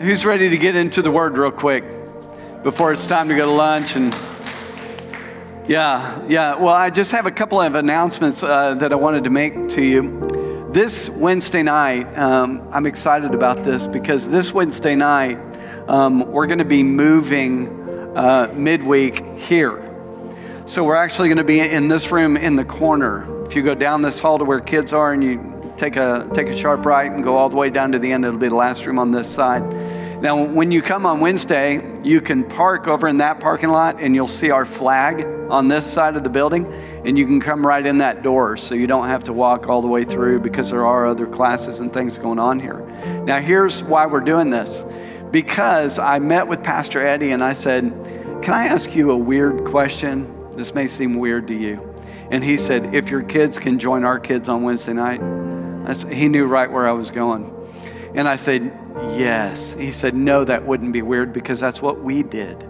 Who's ready to get into the word real quick before it's time to go to lunch? And yeah, yeah. Well, I just have a couple of announcements uh, that I wanted to make to you. This Wednesday night, um, I'm excited about this because this Wednesday night, um, we're going to be moving uh, midweek here. So we're actually going to be in this room in the corner. If you go down this hall to where kids are and you take a, take a sharp right and go all the way down to the end. It'll be the last room on this side. Now, when you come on Wednesday, you can park over in that parking lot and you'll see our flag on this side of the building, and you can come right in that door so you don't have to walk all the way through because there are other classes and things going on here. Now, here's why we're doing this because I met with Pastor Eddie and I said, Can I ask you a weird question? This may seem weird to you. And he said, If your kids can join our kids on Wednesday night, he knew right where I was going. And I said, Yes. He said, No, that wouldn't be weird because that's what we did.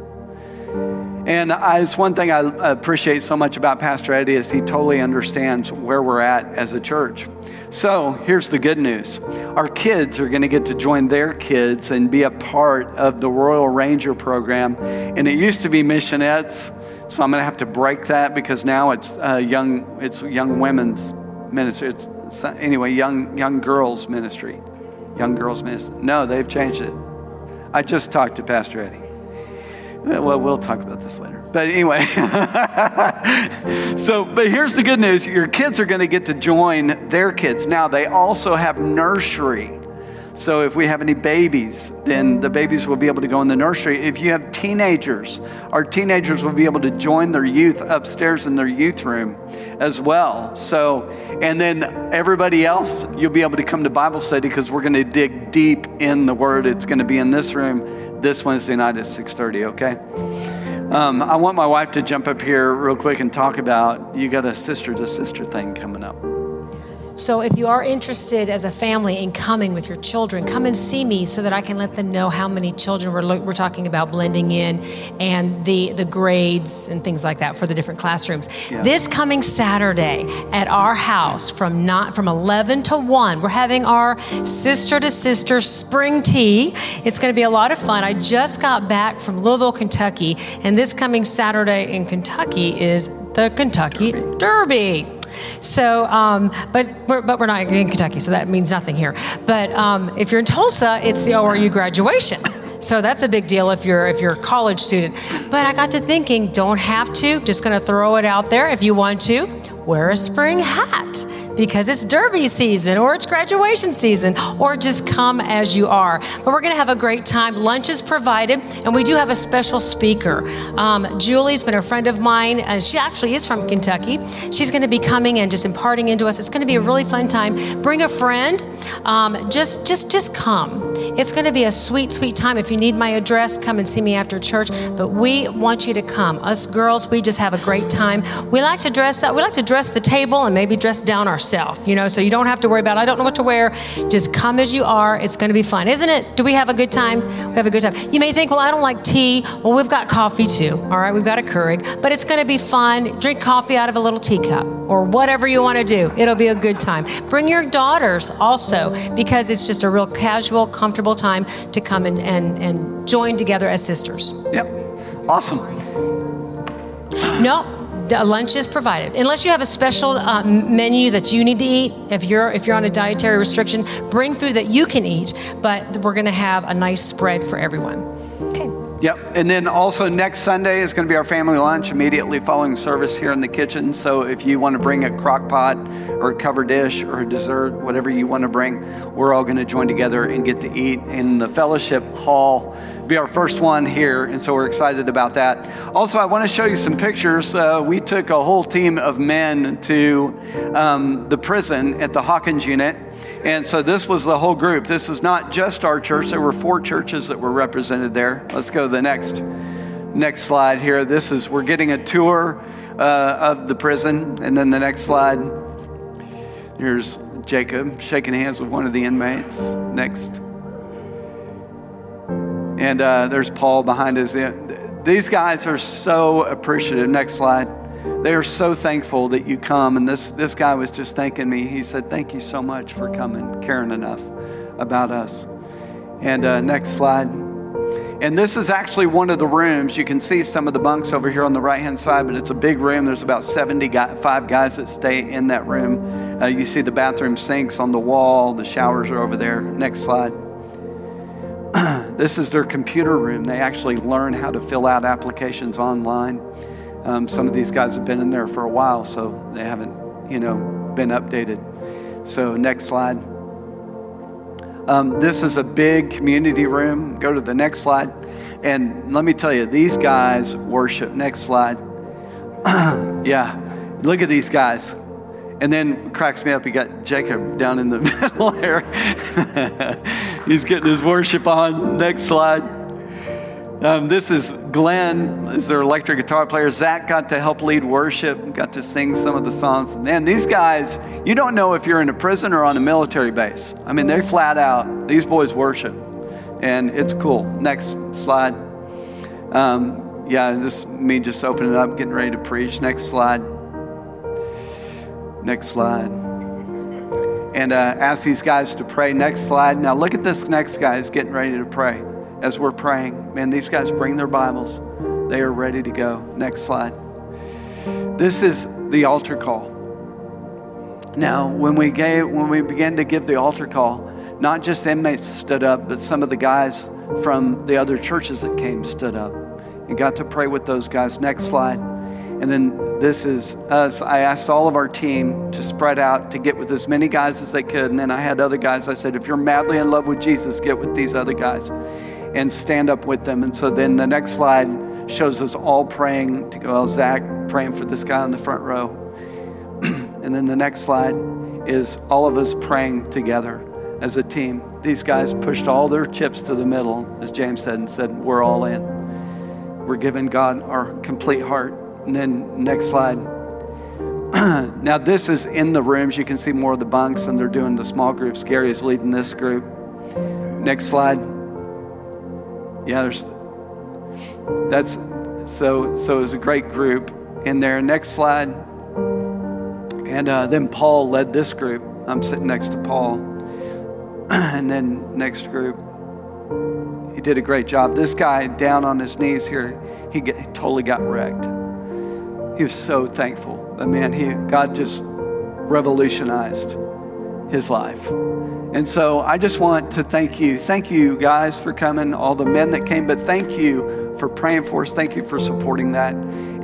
And I, it's one thing I appreciate so much about Pastor Eddie is he totally understands where we're at as a church. So here's the good news. Our kids are going to get to join their kids and be a part of the Royal Ranger program. And it used to be missionettes, so I'm going to have to break that because now it's uh, young, it's young women's ministry. It's anyway, young, young girls ministry. Young girls ministry. No, they've changed it. I just talked to Pastor Eddie. Well, we'll talk about this later. But anyway, so, but here's the good news your kids are going to get to join their kids. Now, they also have nursery. So if we have any babies, then the babies will be able to go in the nursery. If you have teenagers, our teenagers will be able to join their youth upstairs in their youth room as well. So, and then everybody else, you'll be able to come to Bible study because we're going to dig deep in the Word. It's going to be in this room this Wednesday night at 6:30. Okay. Um, I want my wife to jump up here real quick and talk about you got a sister to sister thing coming up. So if you are interested as a family in coming with your children, come and see me so that I can let them know how many children we're, we're talking about blending in and the, the grades and things like that for the different classrooms. Yeah. This coming Saturday at our house from not from 11 to 1, we're having our sister to sister spring tea. It's going to be a lot of fun. I just got back from Louisville, Kentucky, and this coming Saturday in Kentucky is the Kentucky Derby. Derby. So, um, but we're, but we're not in Kentucky, so that means nothing here. But um, if you're in Tulsa, it's the ORU graduation. So that's a big deal if you're if you're a college student. But I got to thinking, don't have to. Just going to throw it out there. If you want to, wear a spring hat because it's derby season or it's graduation season or just come as you are. But we're going to have a great time. Lunch is provided, and we do have a special speaker. Um, Julie's been a friend of mine. and she actually is from Kentucky. She's going to be coming and just imparting into us. It's going to be a really fun time. Bring a friend. Um, just, just, just come. It's going to be a sweet, sweet time. If you need my address, come and see me after church. But we want you to come. Us girls, we just have a great time. We like to dress up. We like to dress the table and maybe dress down ourselves. You know, so you don't have to worry about. I don't know what to wear. Just come as you are. It's going to be fun, isn't it? Do we have a good time? We have a good time. You may think, well, I don't like tea. Well, we've got coffee too. All right, we've got a Keurig, but it's going to be fun. Drink coffee out of a little teacup or whatever you want to do. It'll be a good time. Bring your daughters also because it's just a real casual, comfortable time to come and, and, and join together as sisters. Yep. Awesome. No, lunch is provided unless you have a special uh, menu that you need to eat if you're if you're on a dietary restriction bring food that you can eat but we're going to have a nice spread for everyone okay Yep. And then also next Sunday is going to be our family lunch immediately following service here in the kitchen. So if you want to bring a crock pot or a cover dish or a dessert, whatever you want to bring, we're all going to join together and get to eat in the fellowship hall. Be our first one here, and so we're excited about that. Also, I want to show you some pictures. Uh, we took a whole team of men to um, the prison at the Hawkins unit and so this was the whole group. This is not just our church. There were four churches that were represented there. Let's go to the next next slide here. This is we're getting a tour uh, of the prison, and then the next slide. Here's Jacob shaking hands with one of the inmates. Next. And uh, there's Paul behind us. These guys are so appreciative. Next slide they are so thankful that you come. And this, this guy was just thanking me. He said, Thank you so much for coming, caring enough about us. And uh, next slide. And this is actually one of the rooms. You can see some of the bunks over here on the right hand side, but it's a big room. There's about 75 guys that stay in that room. Uh, you see the bathroom sinks on the wall, the showers are over there. Next slide. this is their computer room. They actually learn how to fill out applications online. Um, some of these guys have been in there for a while, so they haven't, you know, been updated. So, next slide. Um, this is a big community room. Go to the next slide. And let me tell you, these guys worship. Next slide. yeah, look at these guys. And then cracks me up, you got Jacob down in the middle there. He's getting his worship on. Next slide. Um, this is Glenn, is their electric guitar player. Zach got to help lead worship, got to sing some of the songs. Man, these guys, you don't know if you're in a prison or on a military base. I mean, they flat out, these boys worship, and it's cool. Next slide. Um, yeah, this me just opening up, getting ready to preach. Next slide. Next slide. And uh, ask these guys to pray. Next slide. Now, look at this next guy is getting ready to pray as we're praying. Man, these guys bring their Bibles, they are ready to go. Next slide. This is the altar call. Now, when we gave, when we began to give the altar call, not just inmates stood up, but some of the guys from the other churches that came stood up and got to pray with those guys. Next slide. And then this is us. I asked all of our team to spread out to get with as many guys as they could. And then I had other guys, I said, if you're madly in love with Jesus, get with these other guys and stand up with them. And so then the next slide shows us all praying to go, Zach praying for this guy in the front row. and then the next slide is all of us praying together as a team. These guys pushed all their chips to the middle, as James said, and said, We're all in. We're giving God our complete heart. And then next slide. now, this is in the rooms. You can see more of the bunks, and they're doing the small groups. Gary is leading this group. Next slide. Yeah, there's that's so so it was a great group in there. Next slide. And uh, then Paul led this group. I'm sitting next to Paul. and then next group, he did a great job. This guy down on his knees here, he, get, he totally got wrecked. He was so thankful. But man, he God just revolutionized his life. And so I just want to thank you. Thank you guys for coming, all the men that came, but thank you for praying for us. Thank you for supporting that.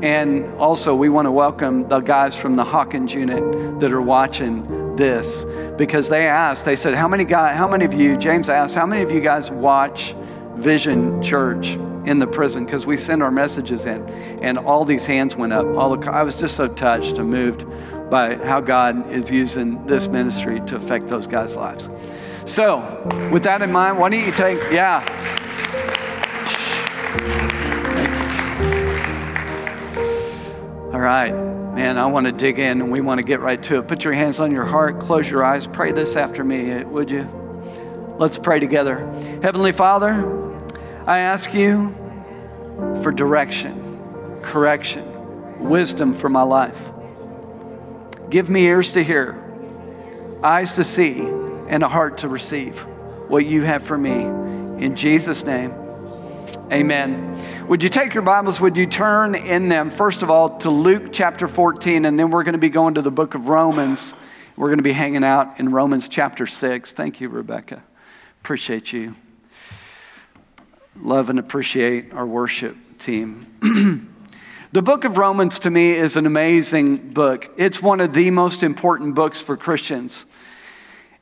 And also, we want to welcome the guys from the Hawkins unit that are watching this because they asked, they said, How many guys, how many of you, James asked, how many of you guys watch Vision Church in the prison? Because we send our messages in. And all these hands went up. All the, I was just so touched and moved by how God is using this ministry to affect those guys' lives. So, with that in mind, why don't you take, yeah. All right, man, I want to dig in and we want to get right to it. Put your hands on your heart, close your eyes, pray this after me, would you? Let's pray together. Heavenly Father, I ask you for direction, correction, wisdom for my life. Give me ears to hear, eyes to see, and a heart to receive what you have for me. In Jesus' name, amen. Would you take your Bibles? Would you turn in them, first of all, to Luke chapter 14, and then we're going to be going to the book of Romans. We're going to be hanging out in Romans chapter 6. Thank you, Rebecca. Appreciate you. Love and appreciate our worship team. The book of Romans to me is an amazing book. It's one of the most important books for Christians.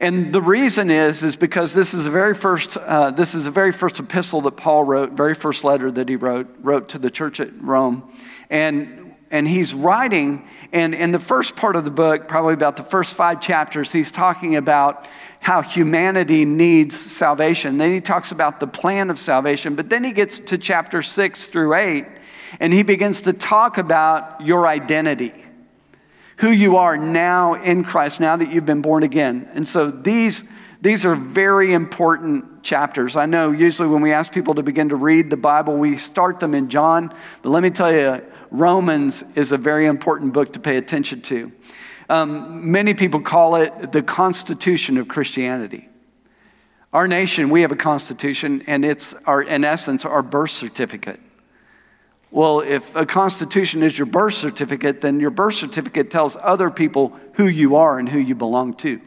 And the reason is, is because this is the very first, uh, this is the very first epistle that Paul wrote, very first letter that he wrote, wrote to the church at Rome. And, and he's writing, and in the first part of the book, probably about the first five chapters, he's talking about how humanity needs salvation. Then he talks about the plan of salvation, but then he gets to chapter six through eight, and he begins to talk about your identity, who you are now in Christ, now that you've been born again. And so these, these are very important chapters. I know usually when we ask people to begin to read the Bible, we start them in John, but let me tell you, Romans is a very important book to pay attention to. Um, many people call it the constitution of Christianity. Our nation, we have a constitution, and it's our, in essence, our birth certificate. Well, if a constitution is your birth certificate, then your birth certificate tells other people who you are and who you belong to.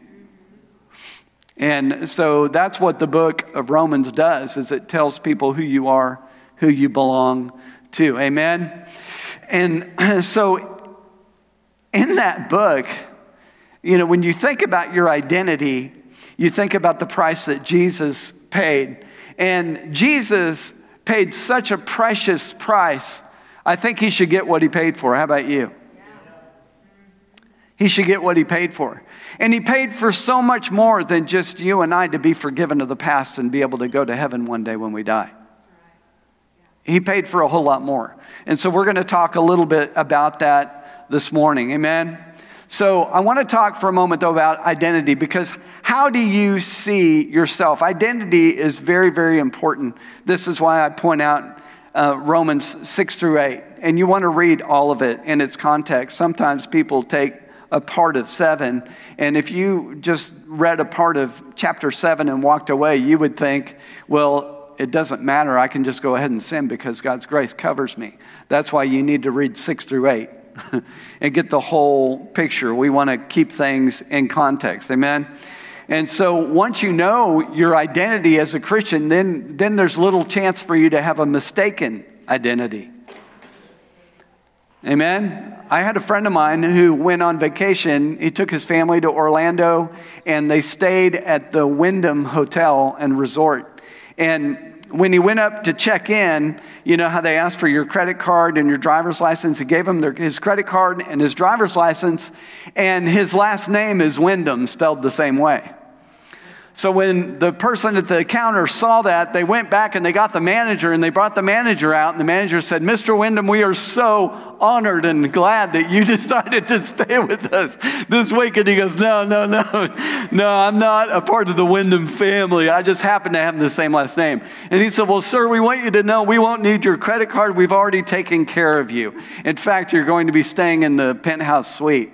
And so that's what the book of Romans does is it tells people who you are, who you belong to. Amen. And so in that book, you know, when you think about your identity, you think about the price that Jesus paid. And Jesus paid such a precious price. I think he should get what he paid for. How about you? He should get what he paid for. And he paid for so much more than just you and I to be forgiven of the past and be able to go to heaven one day when we die. He paid for a whole lot more. And so we're going to talk a little bit about that this morning. Amen. So I want to talk for a moment, though, about identity because how do you see yourself? Identity is very, very important. This is why I point out uh, Romans 6 through 8. And you want to read all of it in its context. Sometimes people take a part of 7, and if you just read a part of chapter 7 and walked away, you would think, well, it doesn't matter. I can just go ahead and sin because God's grace covers me. That's why you need to read 6 through 8. and get the whole picture. We want to keep things in context. Amen. And so once you know your identity as a Christian, then, then there's little chance for you to have a mistaken identity. Amen. I had a friend of mine who went on vacation. He took his family to Orlando and they stayed at the Wyndham Hotel and Resort. And when he went up to check in, you know how they asked for your credit card and your driver's license? He gave him their, his credit card and his driver's license, and his last name is Wyndham, spelled the same way. So when the person at the counter saw that, they went back and they got the manager and they brought the manager out. And the manager said, Mr. Wyndham, we are so honored and glad that you decided to stay with us this week. And he goes, No, no, no, no, I'm not a part of the Wyndham family. I just happen to have the same last name. And he said, Well, sir, we want you to know we won't need your credit card. We've already taken care of you. In fact, you're going to be staying in the penthouse suite.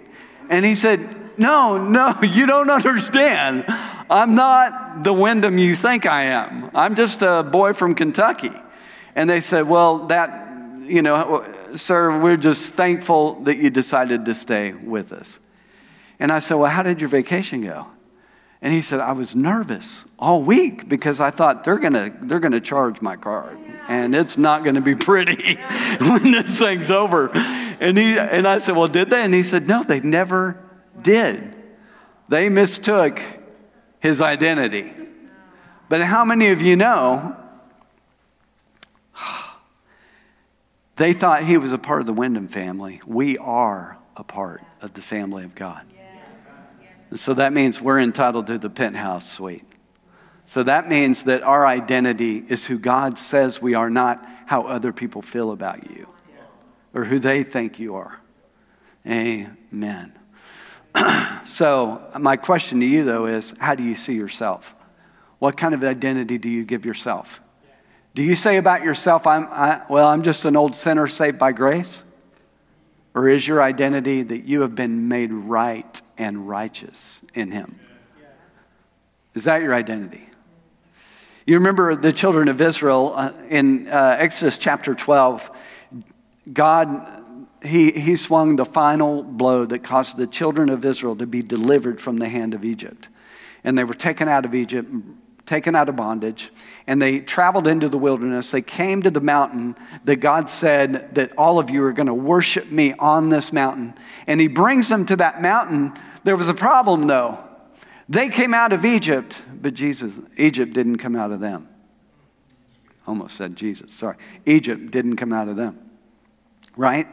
And he said, No, no, you don't understand. I'm not the Wyndham you think I am. I'm just a boy from Kentucky. And they said, Well, that, you know, sir, we're just thankful that you decided to stay with us. And I said, Well, how did your vacation go? And he said, I was nervous all week because I thought they're gonna, they're gonna charge my card. And it's not gonna be pretty when this thing's over. And, he, and I said, Well, did they? And he said, No, they never did. They mistook his identity. But how many of you know they thought he was a part of the Wyndham family? We are a part of the family of God. And so that means we're entitled to the penthouse suite. So that means that our identity is who God says we are, not how other people feel about you or who they think you are. Amen. so, my question to you, though, is how do you see yourself? What kind of identity do you give yourself? Do you say about yourself, I'm, I, well, I'm just an old sinner saved by grace? Or is your identity that you have been made right and righteous in Him? Is that your identity? You remember the children of Israel uh, in uh, Exodus chapter 12. God he, he swung the final blow that caused the children of Israel to be delivered from the hand of Egypt. And they were taken out of Egypt, taken out of bondage, and they traveled into the wilderness. They came to the mountain that God said that all of you are going to worship me on this mountain. And he brings them to that mountain. There was a problem though. They came out of Egypt, but Jesus, Egypt didn't come out of them. Almost said Jesus, sorry. Egypt didn't come out of them. Right?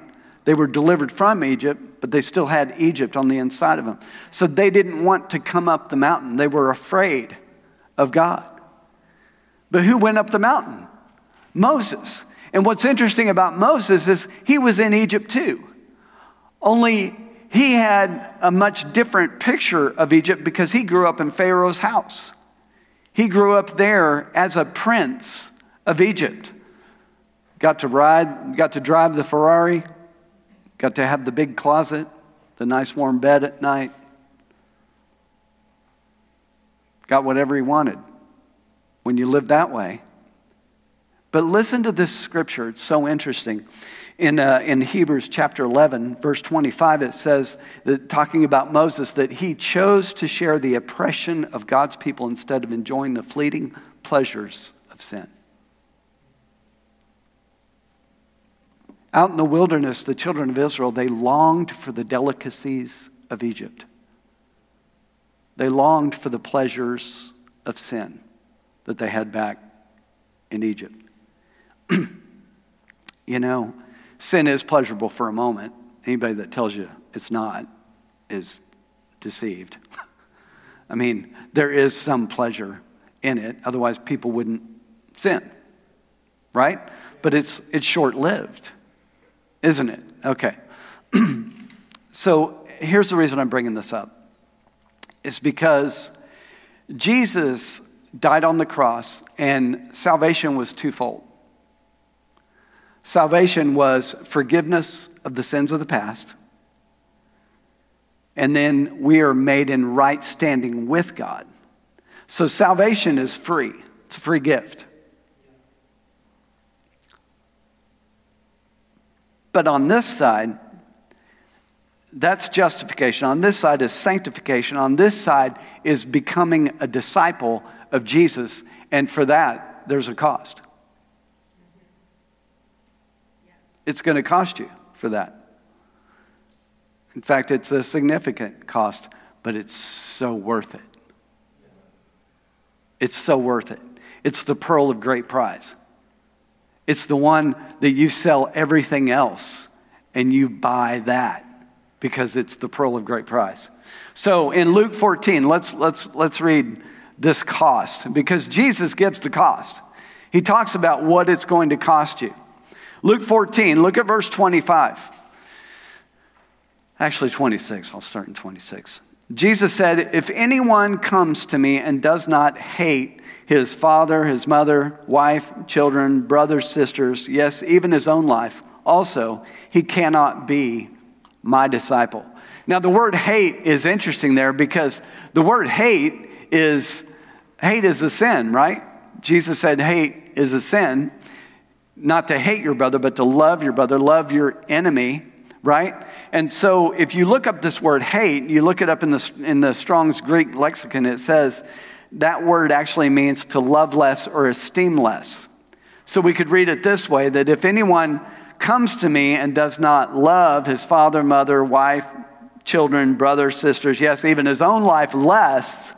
They were delivered from Egypt, but they still had Egypt on the inside of them. So they didn't want to come up the mountain. They were afraid of God. But who went up the mountain? Moses. And what's interesting about Moses is he was in Egypt too. Only he had a much different picture of Egypt because he grew up in Pharaoh's house. He grew up there as a prince of Egypt. Got to ride, got to drive the Ferrari, Got to have the big closet, the nice warm bed at night. Got whatever he wanted. when you live that way. But listen to this scripture, it's so interesting. In, uh, in Hebrews chapter 11, verse 25, it says, that, talking about Moses, that he chose to share the oppression of God's people instead of enjoying the fleeting pleasures of sin. Out in the wilderness, the children of Israel, they longed for the delicacies of Egypt. They longed for the pleasures of sin that they had back in Egypt. you know, sin is pleasurable for a moment. Anybody that tells you it's not is deceived. I mean, there is some pleasure in it, otherwise, people wouldn't sin, right? But it's, it's short lived, isn't it? Okay. so here's the reason I'm bringing this up it's because Jesus died on the cross, and salvation was twofold. Salvation was forgiveness of the sins of the past, and then we are made in right standing with God. So salvation is free, it's a free gift. But on this side, that's justification. On this side is sanctification. On this side is becoming a disciple of Jesus. And for that, there's a cost. It's going to cost you for that. In fact, it's a significant cost, but it's so worth it. It's so worth it. It's the pearl of great price. It's the one that you sell everything else and you buy that because it's the pearl of great price. So in Luke 14, let's, let's, let's read this cost because Jesus gives the cost. He talks about what it's going to cost you. Luke 14, look at verse 25. Actually, 26. I'll start in 26. Jesus said, If anyone comes to me and does not hate his father, his mother, wife, children, brothers, sisters, yes, even his own life, also, he cannot be my disciple. Now, the word hate is interesting there because the word hate is hate is a sin, right? Jesus said hate is a sin. Not to hate your brother, but to love your brother, love your enemy, right? And so if you look up this word hate, you look it up in the, in the Strong's Greek lexicon, it says that word actually means to love less or esteem less. So we could read it this way that if anyone comes to me and does not love his father, mother, wife, children, brothers, sisters, yes, even his own life less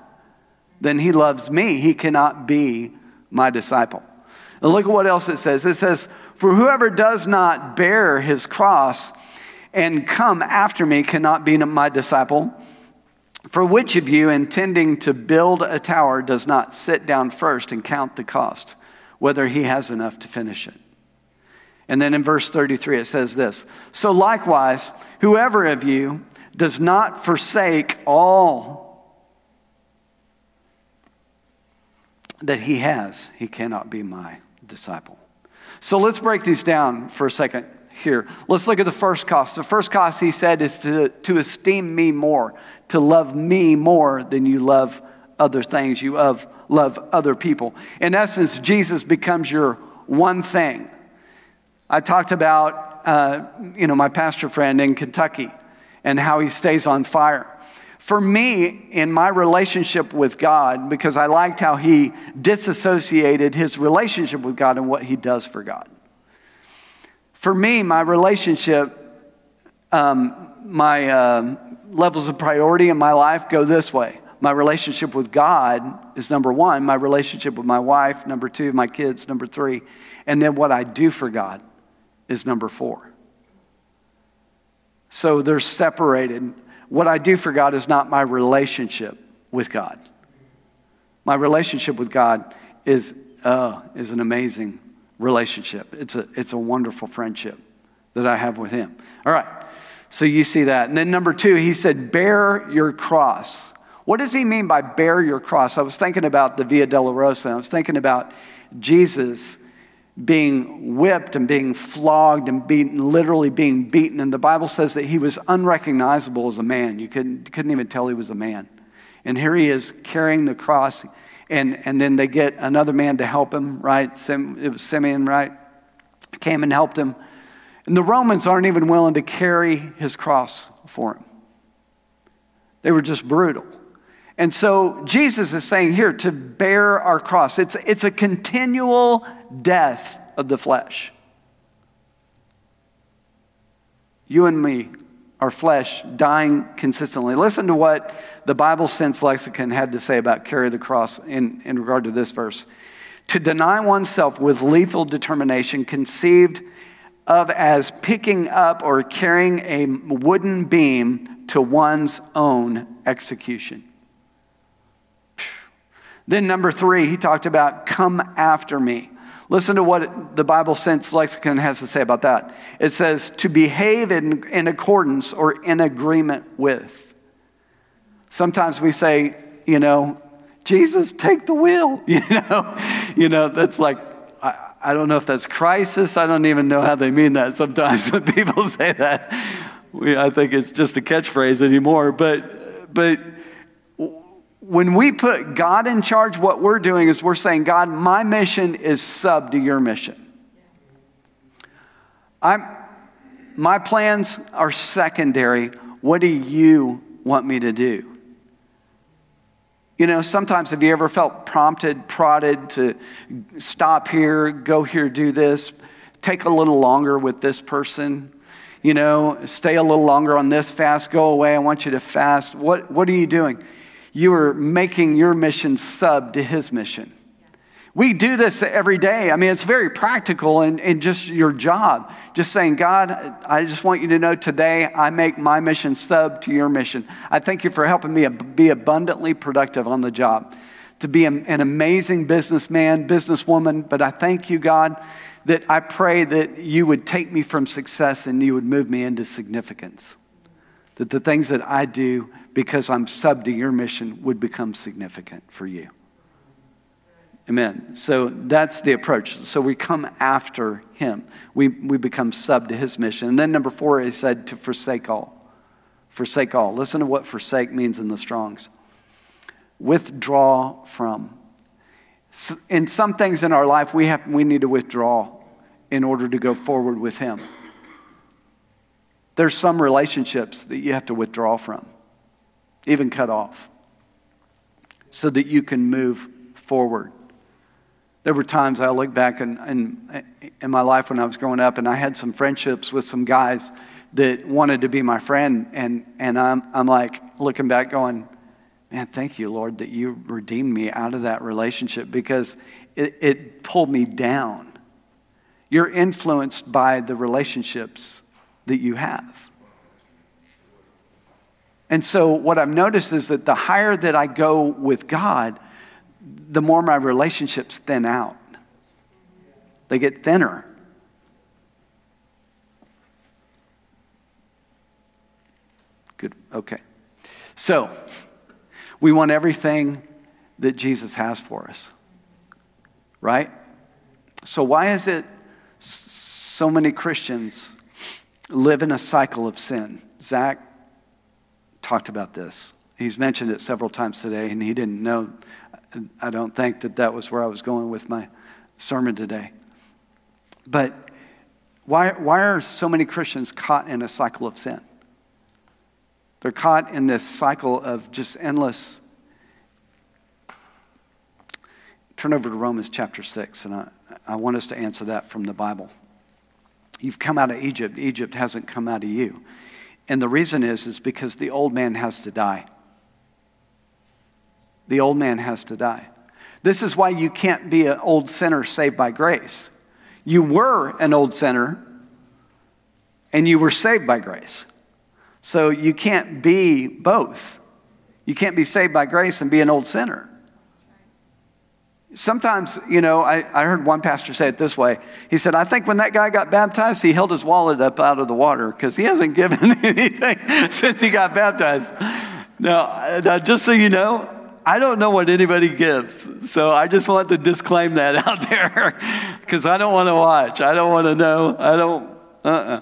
than he loves me, he cannot be my disciple. And look at what else it says. It says, For whoever does not bear his cross and come after me cannot be my disciple. For which of you, intending to build a tower, does not sit down first and count the cost, whether he has enough to finish it? And then in verse 33, it says this So likewise, whoever of you does not forsake all that he has, he cannot be my disciple. So let's break these down for a second here. Let's look at the first cost. The first cost, he said, is to, to esteem me more, to love me more than you love other things, you love, love other people. In essence, Jesus becomes your one thing. I talked about, uh, you know, my pastor friend in Kentucky and how he stays on fire. For me, in my relationship with God, because I liked how he disassociated his relationship with God and what he does for God. For me, my relationship, um, my uh, levels of priority in my life go this way. My relationship with God is number one, my relationship with my wife, number two, my kids, number three, and then what I do for God is number four. So they're separated. What I do for God is not my relationship with God. My relationship with God is, uh, is an amazing relationship. It's a, it's a wonderful friendship that I have with Him. All right, so you see that. And then number two, he said, bear your cross. What does he mean by bear your cross? I was thinking about the Via Dolorosa. I was thinking about Jesus being whipped and being flogged and beaten, literally being beaten. And the Bible says that he was unrecognizable as a man. You couldn't, couldn't even tell he was a man. And here he is carrying the cross. And, and then they get another man to help him, right? Sim, it was Simeon, right? Came and helped him. And the Romans aren't even willing to carry his cross for him. They were just brutal. And so Jesus is saying here to bear our cross. It's, it's a continual death of the flesh. You and me, our flesh, dying consistently. Listen to what the Bible Sense Lexicon had to say about carry the cross in, in regard to this verse. To deny oneself with lethal determination, conceived of as picking up or carrying a wooden beam to one's own execution. Then, number three, he talked about come after me. Listen to what the Bible Sense Lexicon has to say about that. It says to behave in, in accordance or in agreement with. Sometimes we say, you know, Jesus, take the wheel. You know, you know that's like I, I don't know if that's crisis. I don't even know how they mean that sometimes when people say that. We, I think it's just a catchphrase anymore. But but when we put God in charge, what we're doing is we're saying, God, my mission is sub to your mission. I'm, my plans are secondary. What do you want me to do? You know, sometimes have you ever felt prompted, prodded to stop here, go here, do this, take a little longer with this person? You know, stay a little longer on this fast, go away, I want you to fast. What, what are you doing? You are making your mission sub to his mission. We do this every day. I mean, it's very practical in just your job. Just saying, God, I just want you to know today I make my mission sub to your mission. I thank you for helping me be abundantly productive on the job, to be an amazing businessman, businesswoman. But I thank you, God, that I pray that you would take me from success and you would move me into significance. That the things that I do because I'm sub to your mission would become significant for you. Amen. So that's the approach. So we come after him. We, we become sub to his mission. And then number four, he said to forsake all. Forsake all. Listen to what forsake means in the Strongs. Withdraw from. In some things in our life, we, have, we need to withdraw in order to go forward with him. There's some relationships that you have to withdraw from even cut off, so that you can move forward. There were times I look back in, in, in, my life when I was growing up, and I had some friendships with some guys that wanted to be my friend. And, and I'm, I'm like looking back, going, Man, thank you, Lord, that you redeemed me out of that relationship because it, it pulled me down. You're influenced by the relationships that you have. And so, what I've noticed is that the higher that I go with God, the more my relationships thin out. They get thinner. Good. Okay. So, we want everything that Jesus has for us. Right? So, why is it so many Christians live in a cycle of sin? Zach, talked about this. He's mentioned it several times today, and he didn't know, I don't think that that was where I was going with my sermon today. But why, why are so many Christians caught in a cycle of sin? They're caught in this cycle of just endless. Turn over to Romans chapter 6, and I, I want us to answer that from the Bible. You've come out of Egypt, Egypt hasn't come out of you. And the reason is, is because the old man has to die. The old man has to die. This is why you can't be an old sinner saved by grace. You were an old sinner and you were saved by grace. So you can't be both. You can't be saved by grace and be an old sinner. Sometimes, you know, I, I heard one pastor say it this way. He said, I think when that guy got baptized, he held his wallet up out of the water because he hasn't given anything since he got baptized. Now, now, just so you know, I don't know what anybody gives. So I just want to disclaim that out there because I don't want to watch. I don't want to know. I don't, uh uh-uh. uh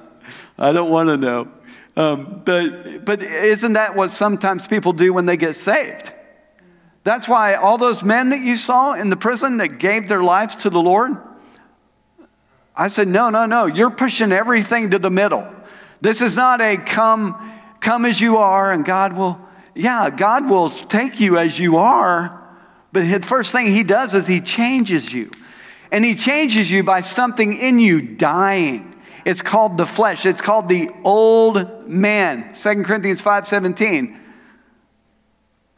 I don't want to know. Um, but, but isn't that what sometimes people do when they get saved? That's why all those men that you saw in the prison that gave their lives to the Lord, I said, no, no, no. You're pushing everything to the middle. This is not a come, come as you are, and God will, yeah, God will take you as you are. But the first thing he does is he changes you. And he changes you by something in you dying. It's called the flesh. It's called the old man. 2 Corinthians 5:17.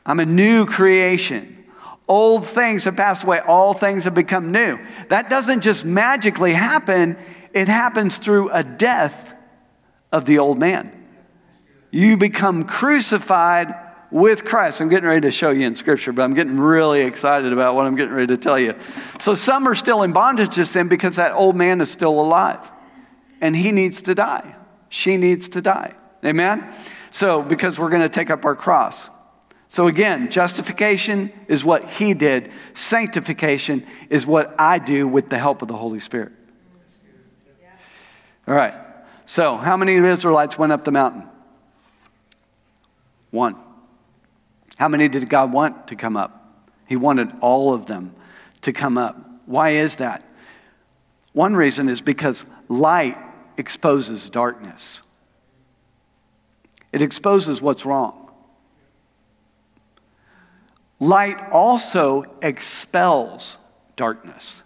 I'm a new creation. Old things have passed away, all things have become new. That doesn't just magically happen, it happens through a death of the old man. You become crucified with Christ. I'm getting ready to show you in Scripture, but I'm getting really excited about what I'm getting ready to tell you. So, some are still in bondage to sin because that old man is still alive and he needs to die. She needs to die. Amen? So, because we're going to take up our cross. So, again, justification is what he did, sanctification is what I do with the help of the Holy Spirit. All right. So, how many Israelites went up the mountain? One. How many did God want to come up? He wanted all of them to come up. Why is that? One reason is because light exposes darkness, it exposes what's wrong. Light also expels darkness.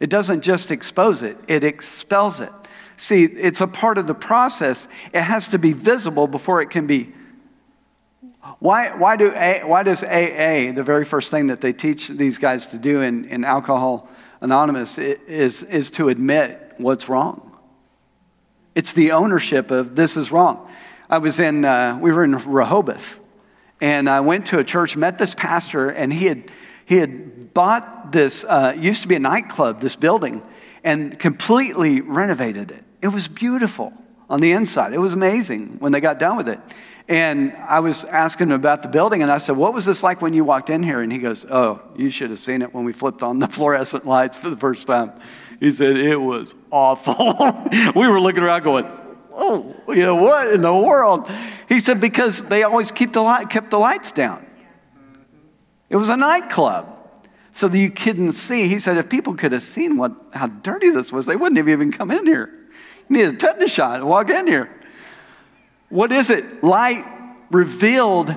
It doesn't just expose it, it expels it. See, it's a part of the process. It has to be visible before it can be. Why, why, do a, why does AA, the very first thing that they teach these guys to do in, in Alcohol Anonymous, is, is to admit what's wrong. It's the ownership of this is wrong. I was in, uh, we were in Rehoboth, and I went to a church, met this pastor, and he had, he had bought this, uh, used to be a nightclub, this building, and completely renovated it. It was beautiful on the inside. It was amazing when they got done with it. And I was asking him about the building, and I said, What was this like when you walked in here? And he goes, Oh, you should have seen it when we flipped on the fluorescent lights for the first time. He said, It was awful. we were looking around going, Oh, you know, what in the world? He said, Because they always keep the light, kept the lights down. It was a nightclub. So that you couldn't see. He said, if people could have seen what, how dirty this was, they wouldn't have even come in here. You need a tetanus shot to walk in here. What is it? Light revealed,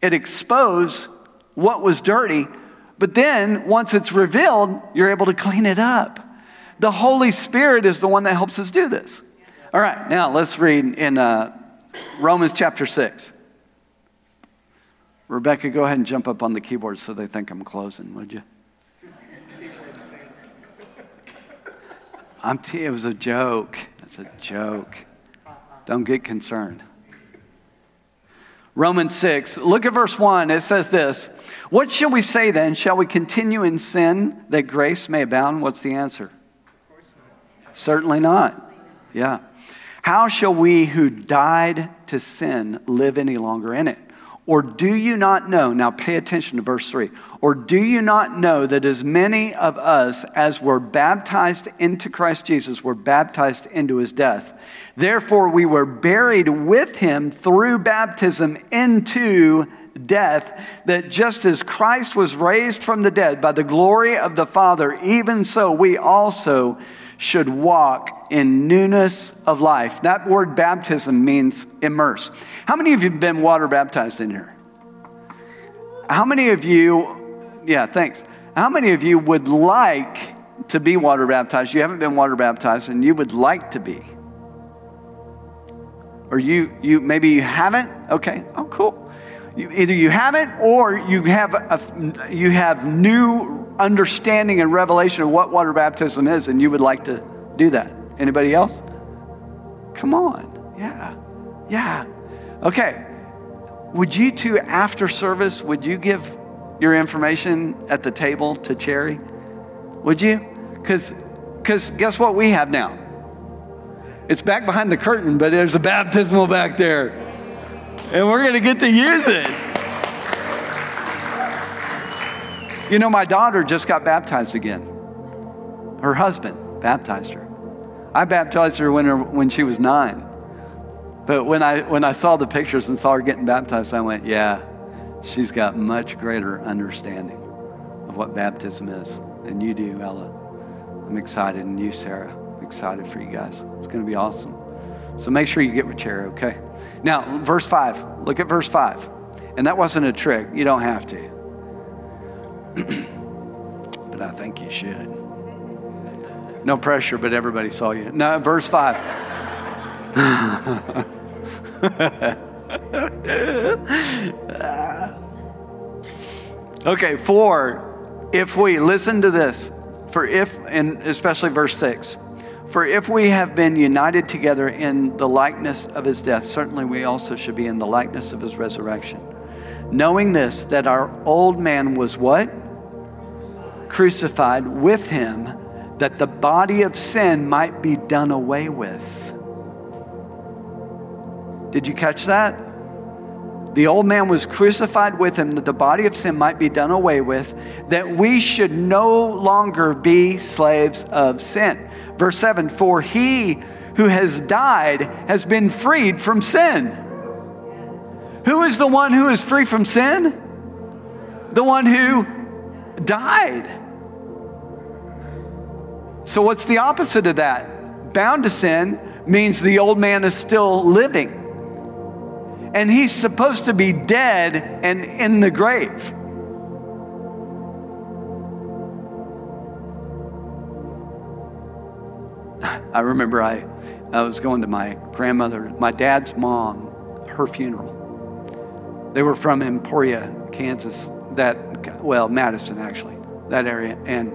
it exposed what was dirty, but then once it's revealed, you're able to clean it up. The Holy Spirit is the one that helps us do this. All right, now let's read in uh, Romans chapter 6. Rebecca, go ahead and jump up on the keyboard so they think I'm closing, would you? I'm t- it was a joke. It's a joke. Don't get concerned. Romans 6, look at verse 1. It says this What shall we say then? Shall we continue in sin that grace may abound? What's the answer? Certainly not. Yeah. How shall we who died to sin live any longer in it? Or do you not know? Now pay attention to verse 3. Or do you not know that as many of us as were baptized into Christ Jesus were baptized into his death? Therefore, we were buried with him through baptism into death, that just as Christ was raised from the dead by the glory of the Father, even so we also should walk in newness of life. That word baptism means immerse. How many of you have been water baptized in here? How many of you, yeah, thanks. How many of you would like to be water baptized? You haven't been water baptized and you would like to be. Or you, you maybe you haven't? Okay, oh, cool. Either you haven't or you have, a, you have new understanding and revelation of what water baptism is and you would like to do that. Anybody else? Come on. Yeah. Yeah. Okay. Would you two, after service, would you give your information at the table to Cherry? Would you? Because because guess what we have now? It's back behind the curtain, but there's a baptismal back there. And we're going to get to use it. You know, my daughter just got baptized again. Her husband baptized her. I baptized her when, her, when she was nine. But when I, when I saw the pictures and saw her getting baptized, I went, yeah, she's got much greater understanding of what baptism is than you do, Ella. I'm excited, and you, Sarah. I'm excited for you guys. It's going to be awesome. So make sure you get with Cherry, okay? Now, verse 5. Look at verse 5. And that wasn't a trick. You don't have to. but I think you should. No pressure, but everybody saw you. No, verse 5. okay, for if we, listen to this, for if, and especially verse 6, for if we have been united together in the likeness of his death, certainly we also should be in the likeness of his resurrection. Knowing this, that our old man was what? Crucified with him, that the body of sin might be done away with. Did you catch that? The old man was crucified with him that the body of sin might be done away with, that we should no longer be slaves of sin. Verse 7 For he who has died has been freed from sin. Who is the one who is free from sin? The one who died. So, what's the opposite of that? Bound to sin means the old man is still living and he's supposed to be dead and in the grave. I remember I, I was going to my grandmother, my dad's mom, her funeral. They were from Emporia, Kansas, that, well, Madison actually, that area. And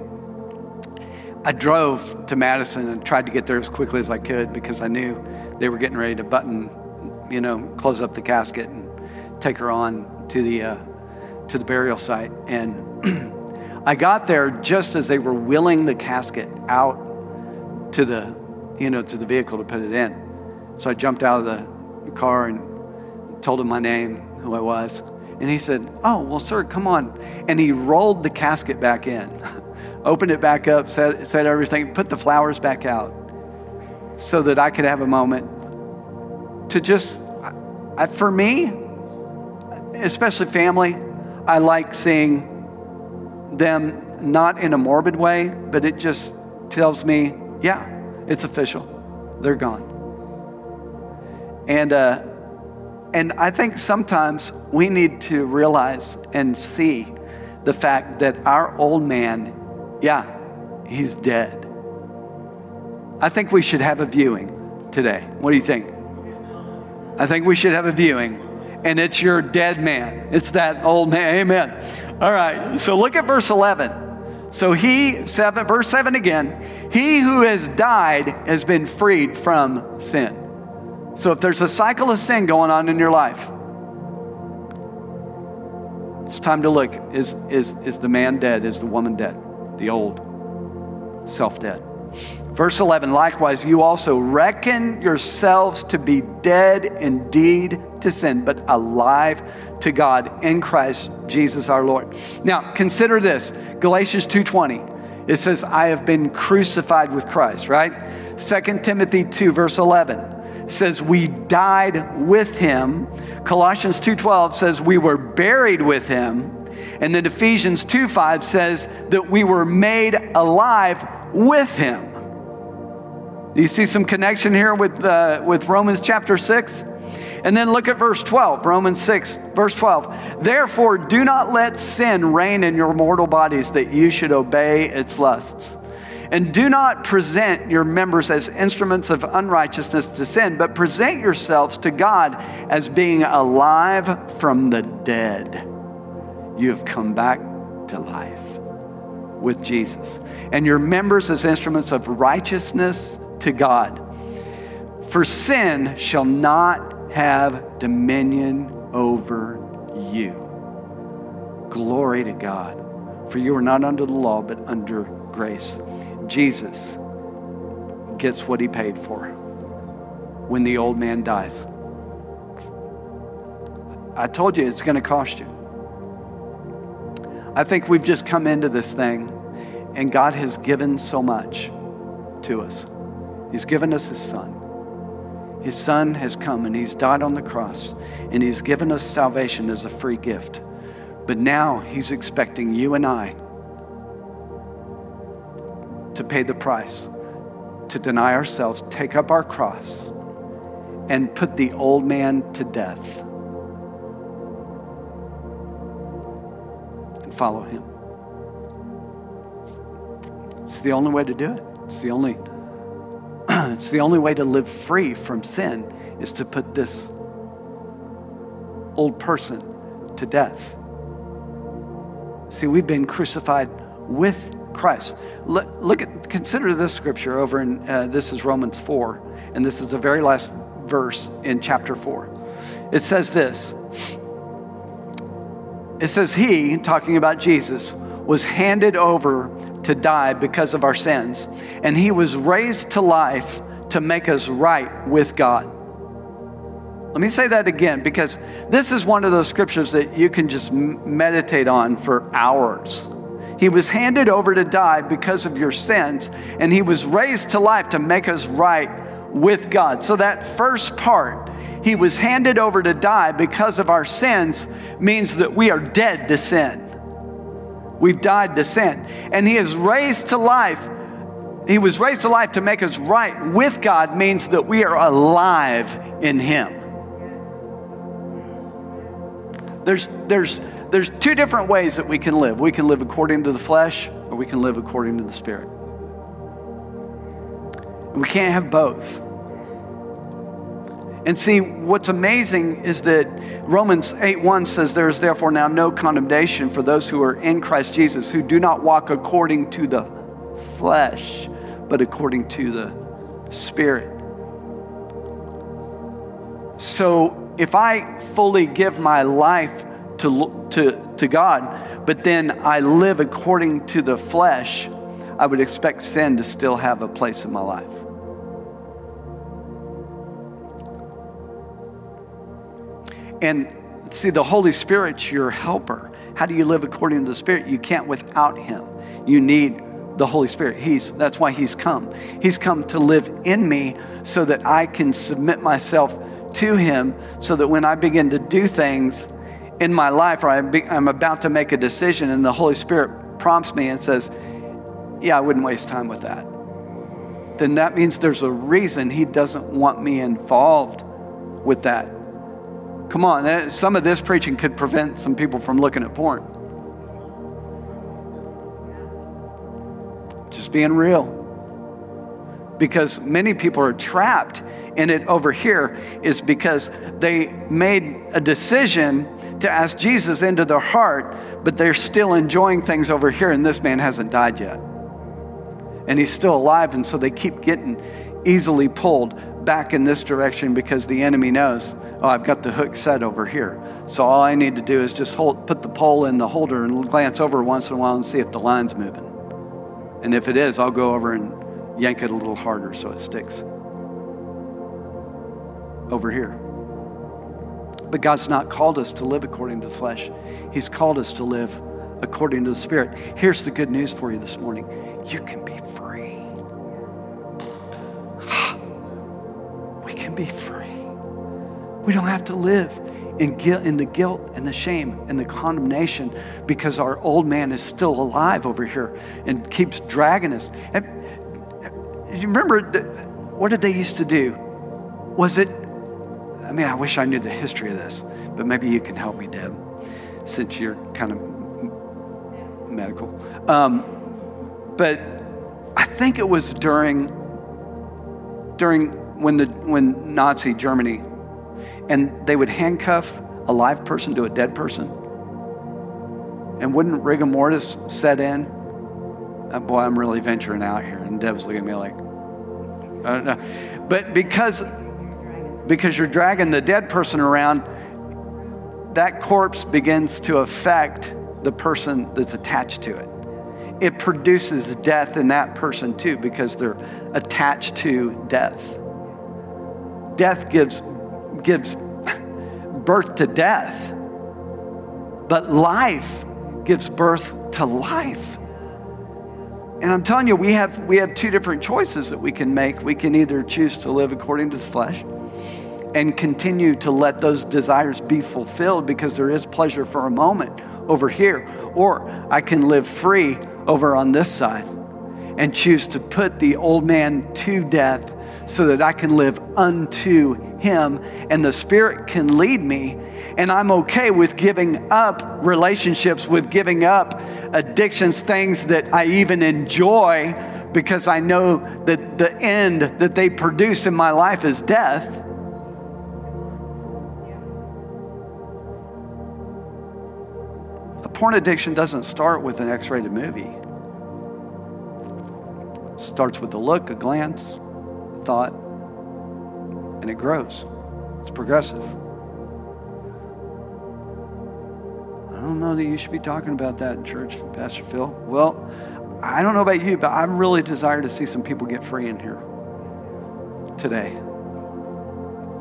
I drove to Madison and tried to get there as quickly as I could because I knew they were getting ready to button you know, close up the casket and take her on to the, uh, to the burial site. And I got there just as they were wheeling the casket out to the, you know, to the vehicle to put it in. So I jumped out of the car and told him my name, who I was. And he said, Oh, well, sir, come on. And he rolled the casket back in, opened it back up, said, said everything, put the flowers back out so that I could have a moment to just, I, for me, especially family, I like seeing them not in a morbid way, but it just tells me, yeah, it's official. They're gone. And, uh, and I think sometimes we need to realize and see the fact that our old man, yeah, he's dead. I think we should have a viewing today. What do you think? I think we should have a viewing, and it's your dead man. It's that old man. Amen. All right, so look at verse 11. So he, seven, verse 7 again, he who has died has been freed from sin. So if there's a cycle of sin going on in your life, it's time to look. Is, is, is the man dead? Is the woman dead? The old self dead. Verse 11, likewise, you also reckon yourselves to be dead indeed to sin, but alive to God in Christ Jesus our Lord. Now, consider this Galatians 2:20. It says, I have been crucified with Christ, right? 2 Timothy 2, verse 11 says, We died with him. Colossians 2:12 says, We were buried with him. And then Ephesians 2:5 says that we were made alive with him. Do you see some connection here with, uh, with Romans chapter 6? And then look at verse 12, Romans 6, verse 12. Therefore, do not let sin reign in your mortal bodies that you should obey its lusts. And do not present your members as instruments of unrighteousness to sin, but present yourselves to God as being alive from the dead. You have come back to life with Jesus. And your members as instruments of righteousness to God. For sin shall not have dominion over you. Glory to God. For you are not under the law, but under grace. Jesus gets what he paid for when the old man dies. I told you it's going to cost you. I think we've just come into this thing and God has given so much to us. He's given us His Son. His Son has come and He's died on the cross and He's given us salvation as a free gift But now he's expecting you and I to pay the price, to deny ourselves, take up our cross, and put the old man to death follow him. It's the only way to do it. It's the only it's the only way to live free from sin is to put this old person to death. See, we've been crucified with Christ. Look, look at, consider this scripture over in, uh, this is Romans 4, and this is the very last verse in chapter 4. It says this It says, He, talking about Jesus, was handed over to die because of our sins, and He was raised to life to make us right with God. Let me say that again because this is one of those scriptures that you can just meditate on for hours. He was handed over to die because of your sins, and he was raised to life to make us right with God. So, that first part, he was handed over to die because of our sins, means that we are dead to sin. We've died to sin. And he is raised to life. He was raised to life to make us right with God, means that we are alive in him. There's, there's, there's two different ways that we can live. We can live according to the flesh, or we can live according to the spirit. We can't have both. And see, what's amazing is that Romans 8 1 says, There is therefore now no condemnation for those who are in Christ Jesus, who do not walk according to the flesh, but according to the Spirit. So if I fully give my life to, to, to God, but then I live according to the flesh, I would expect sin to still have a place in my life. And see, the Holy Spirit's your helper. How do you live according to the Spirit? You can't without Him. You need the Holy Spirit. He's, that's why He's come. He's come to live in me so that I can submit myself to Him so that when I begin to do things in my life or I'm about to make a decision and the Holy Spirit prompts me and says, Yeah, I wouldn't waste time with that, then that means there's a reason He doesn't want me involved with that. Come on, eh, some of this preaching could prevent some people from looking at porn. Just being real. Because many people are trapped in it over here is because they made a decision to ask Jesus into their heart, but they're still enjoying things over here, and this man hasn't died yet. And he's still alive, and so they keep getting easily pulled back in this direction because the enemy knows, oh, I've got the hook set over here. So all I need to do is just hold, put the pole in the holder and glance over once in a while and see if the line's moving. And if it is, I'll go over and yank it a little harder so it sticks over here. But God's not called us to live according to the flesh, He's called us to live according to the Spirit. Here's the good news for you this morning you can be free. Be free. We don't have to live in, guilt, in the guilt and the shame and the condemnation because our old man is still alive over here and keeps dragging us. And, you remember what did they used to do? Was it I mean, I wish I knew the history of this, but maybe you can help me, Deb, since you're kind of medical. Um, but I think it was during during when the when Nazi Germany, and they would handcuff a live person to a dead person, and wouldn't rigor mortis set in? Uh, boy, I'm really venturing out here, and Deb's looking at me like, I don't know, but because because you're dragging the dead person around, that corpse begins to affect the person that's attached to it. It produces death in that person too because they're attached to death. Death gives, gives birth to death, but life gives birth to life. And I'm telling you, we have, we have two different choices that we can make. We can either choose to live according to the flesh and continue to let those desires be fulfilled because there is pleasure for a moment, over here, or I can live free over on this side and choose to put the old man to death so that I can live unto him and the Spirit can lead me. And I'm okay with giving up relationships, with giving up addictions, things that I even enjoy because I know that the end that they produce in my life is death. A porn addiction doesn't start with an X rated movie. It starts with a look, a glance, thought, and it grows. It's progressive. I don't know that you should be talking about that in church, Pastor Phil. Well, I don't know about you, but I really desire to see some people get free in here today.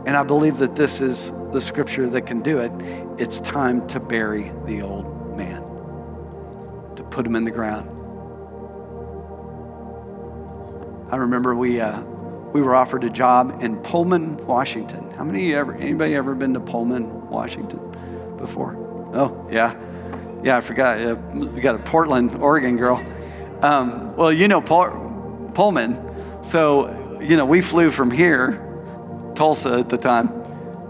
And I believe that this is the scripture that can do it. It's time to bury the old man, to put him in the ground. I remember we, uh, we were offered a job in Pullman, Washington. How many ever, anybody ever been to Pullman, Washington before? Oh, yeah. Yeah, I forgot. Uh, we got a Portland, Oregon girl. Um, well, you know Pullman. So, you know, we flew from here, Tulsa at the time,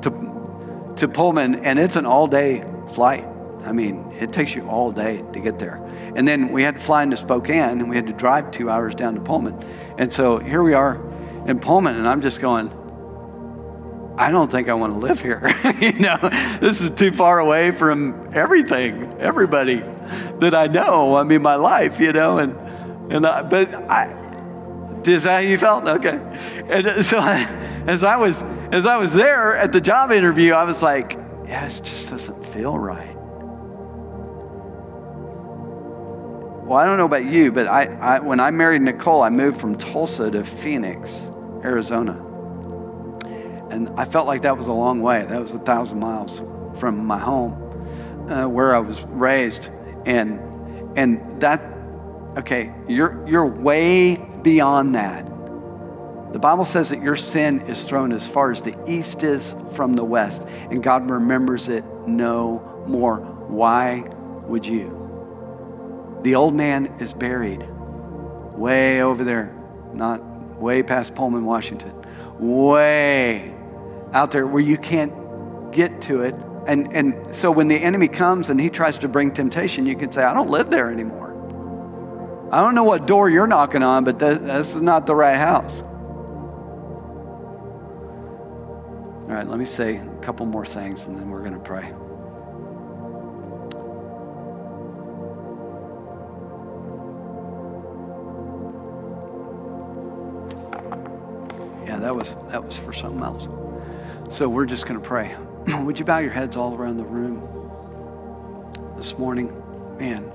to, to Pullman, and it's an all day flight. I mean, it takes you all day to get there. And then we had to fly into Spokane, and we had to drive two hours down to Pullman. And so here we are in Pullman, and I'm just going, I don't think I want to live here. you know, this is too far away from everything, everybody that I know. I mean, my life, you know, and and I, but I, is that how you felt? Okay, and so I, as I was as I was there at the job interview, I was like, yeah, it just doesn't feel right. Well, I don't know about you, but I, I when I married Nicole, I moved from Tulsa to Phoenix, Arizona. And I felt like that was a long way. That was a thousand miles from my home, uh, where I was raised. And, and that, okay, you're, you're way beyond that. The Bible says that your sin is thrown as far as the east is from the west, and God remembers it no more. Why would you? The old man is buried way over there, not way past Pullman, Washington, way out there where you can't get to it. And, and so when the enemy comes and he tries to bring temptation, you can say, I don't live there anymore. I don't know what door you're knocking on, but this, this is not the right house. All right, let me say a couple more things and then we're going to pray. That was that was for something else. So we're just going to pray. Would you bow your heads all around the room this morning? Man,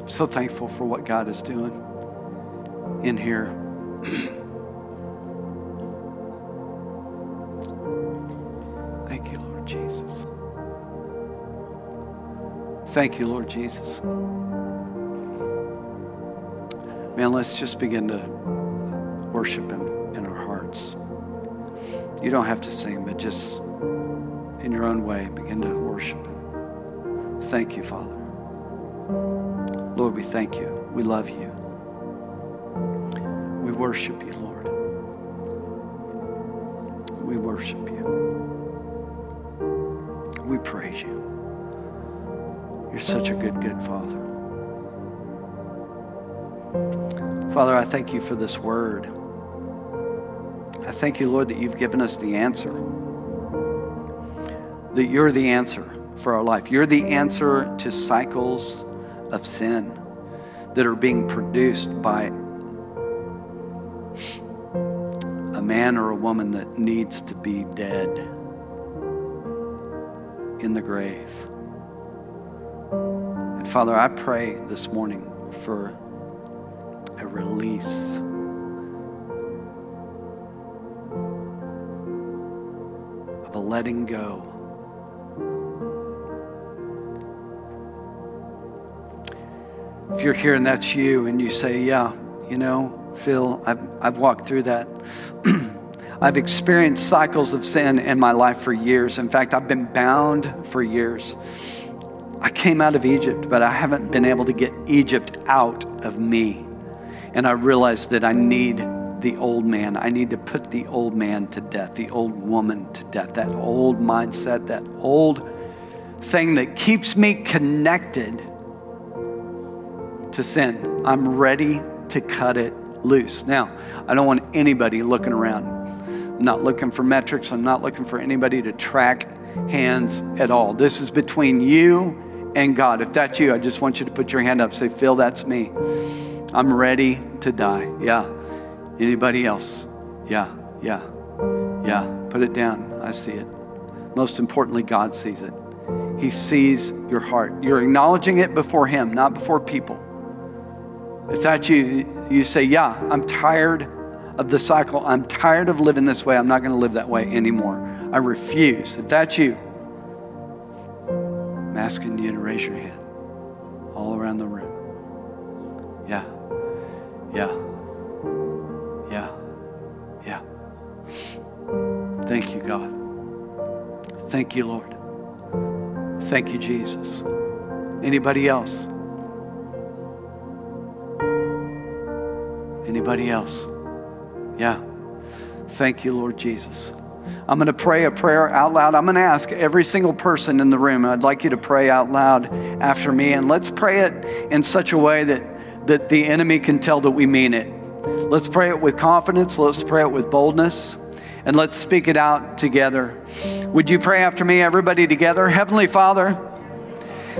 I'm so thankful for what God is doing in here. Thank you, Lord Jesus. Thank you, Lord Jesus. Man, let's just begin to worship Him. You don't have to sing, but just in your own way, begin to worship Him. Thank you, Father. Lord, we thank you. We love you. We worship you, Lord. We worship you. We praise you. You're such a good, good Father. Father, I thank you for this word. Thank you, Lord, that you've given us the answer. That you're the answer for our life. You're the answer to cycles of sin that are being produced by a man or a woman that needs to be dead in the grave. And Father, I pray this morning for a release letting go. If you're here and that's you, and you say, Yeah, you know, Phil, I've, I've walked through that. I've experienced cycles of sin in my life for years. In fact, I've been bound for years. I came out of Egypt, but I haven't been able to get Egypt out of me. And I realized that I need the old man. I need to put the old man to death, the old woman to death, that old mindset, that old thing that keeps me connected to sin. I'm ready to cut it loose. Now, I don't want anybody looking around. I'm not looking for metrics. I'm not looking for anybody to track hands at all. This is between you and God. If that's you, I just want you to put your hand up. Say, Phil, that's me. I'm ready to die. Yeah. Anybody else? Yeah, yeah, yeah. Put it down. I see it. Most importantly, God sees it. He sees your heart. You're acknowledging it before Him, not before people. If that's you, you say, Yeah, I'm tired of the cycle. I'm tired of living this way. I'm not going to live that way anymore. I refuse. If that's you, I'm asking you to raise your hand all around the room. Yeah. Yeah. Yeah. Thank you, God. Thank you, Lord. Thank you, Jesus. Anybody else? Anybody else? Yeah. Thank you, Lord Jesus. I'm going to pray a prayer out loud. I'm going to ask every single person in the room. I'd like you to pray out loud after me. And let's pray it in such a way that, that the enemy can tell that we mean it. Let's pray it with confidence. Let's pray it with boldness. And let's speak it out together. Would you pray after me, everybody together? Heavenly Father,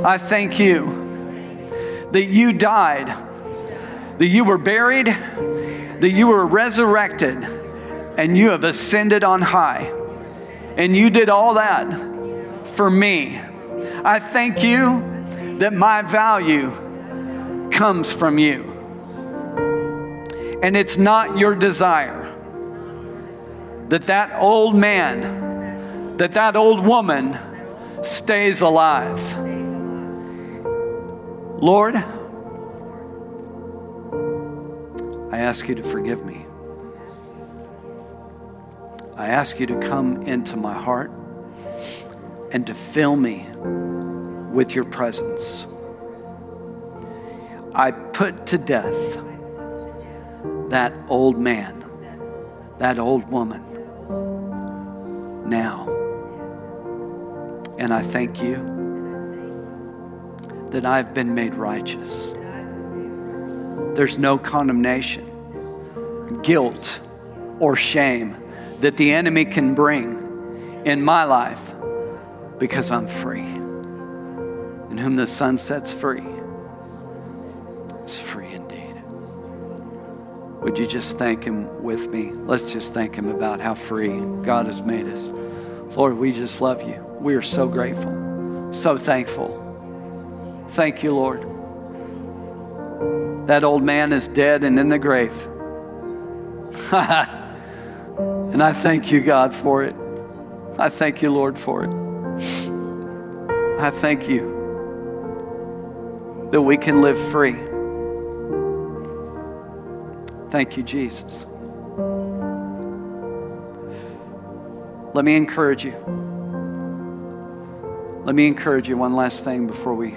I thank you that you died that you were buried, that you were resurrected, and you have ascended on high. And you did all that for me. I thank you that my value comes from you. And it's not your desire that that old man, that that old woman stays alive. Lord, I ask you to forgive me. I ask you to come into my heart and to fill me with your presence. I put to death that old man, that old woman now. And I thank you that I've been made righteous there's no condemnation, guilt, or shame that the enemy can bring in my life because I'm free. And whom the Son sets free is free. Would you just thank Him with me? Let's just thank Him about how free God has made us. Lord, we just love you. We are so grateful, so thankful. Thank you, Lord. That old man is dead and in the grave. and I thank you, God, for it. I thank you, Lord, for it. I thank you that we can live free. Thank you, Jesus. Let me encourage you. Let me encourage you one last thing before we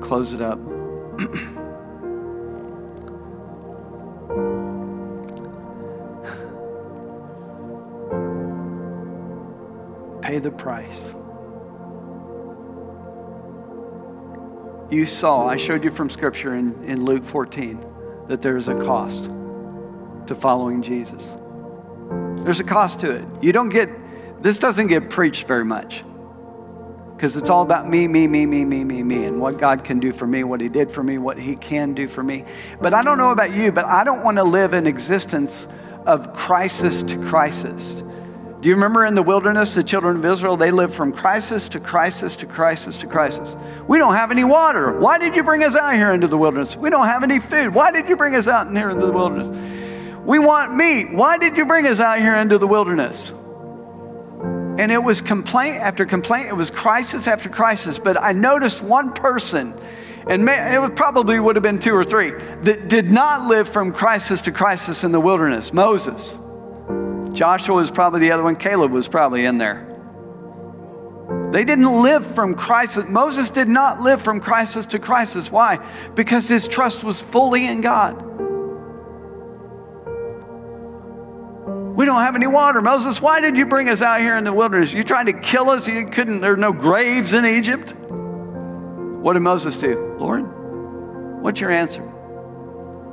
close it up. Pay the price. You saw, I showed you from scripture in, in Luke 14 that there's a cost to following Jesus. There's a cost to it. You don't get, this doesn't get preached very much because it's all about me, me, me, me, me, me, me, and what God can do for me, what He did for me, what He can do for me. But I don't know about you, but I don't want to live an existence of crisis to crisis. Do you remember in the wilderness, the children of Israel, they lived from crisis to crisis to crisis to crisis. We don't have any water. Why did you bring us out here into the wilderness? We don't have any food. Why did you bring us out here into the wilderness? We want meat. Why did you bring us out here into the wilderness? And it was complaint after complaint, it was crisis after crisis. But I noticed one person, and it probably would have been two or three, that did not live from crisis to crisis in the wilderness Moses. Joshua was probably the other one, Caleb was probably in there. They didn't live from crisis. Moses did not live from crisis to crisis. Why? Because his trust was fully in God. We don't have any water. Moses, why did you bring us out here in the wilderness? You trying to kill us? You couldn't, there are no graves in Egypt. What did Moses do? Lord, what's your answer?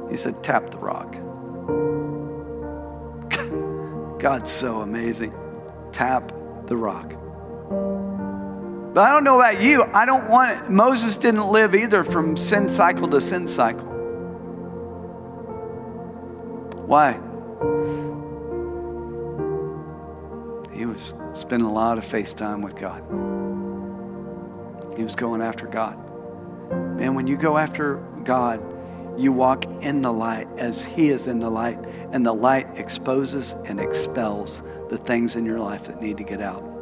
He said, tap the rock. God's so amazing. Tap the rock. But I don't know about you. I don't want, Moses didn't live either from sin cycle to sin cycle. Why? He was spending a lot of face time with God. He was going after God. Man, when you go after God, you walk in the light as He is in the light, and the light exposes and expels the things in your life that need to get out.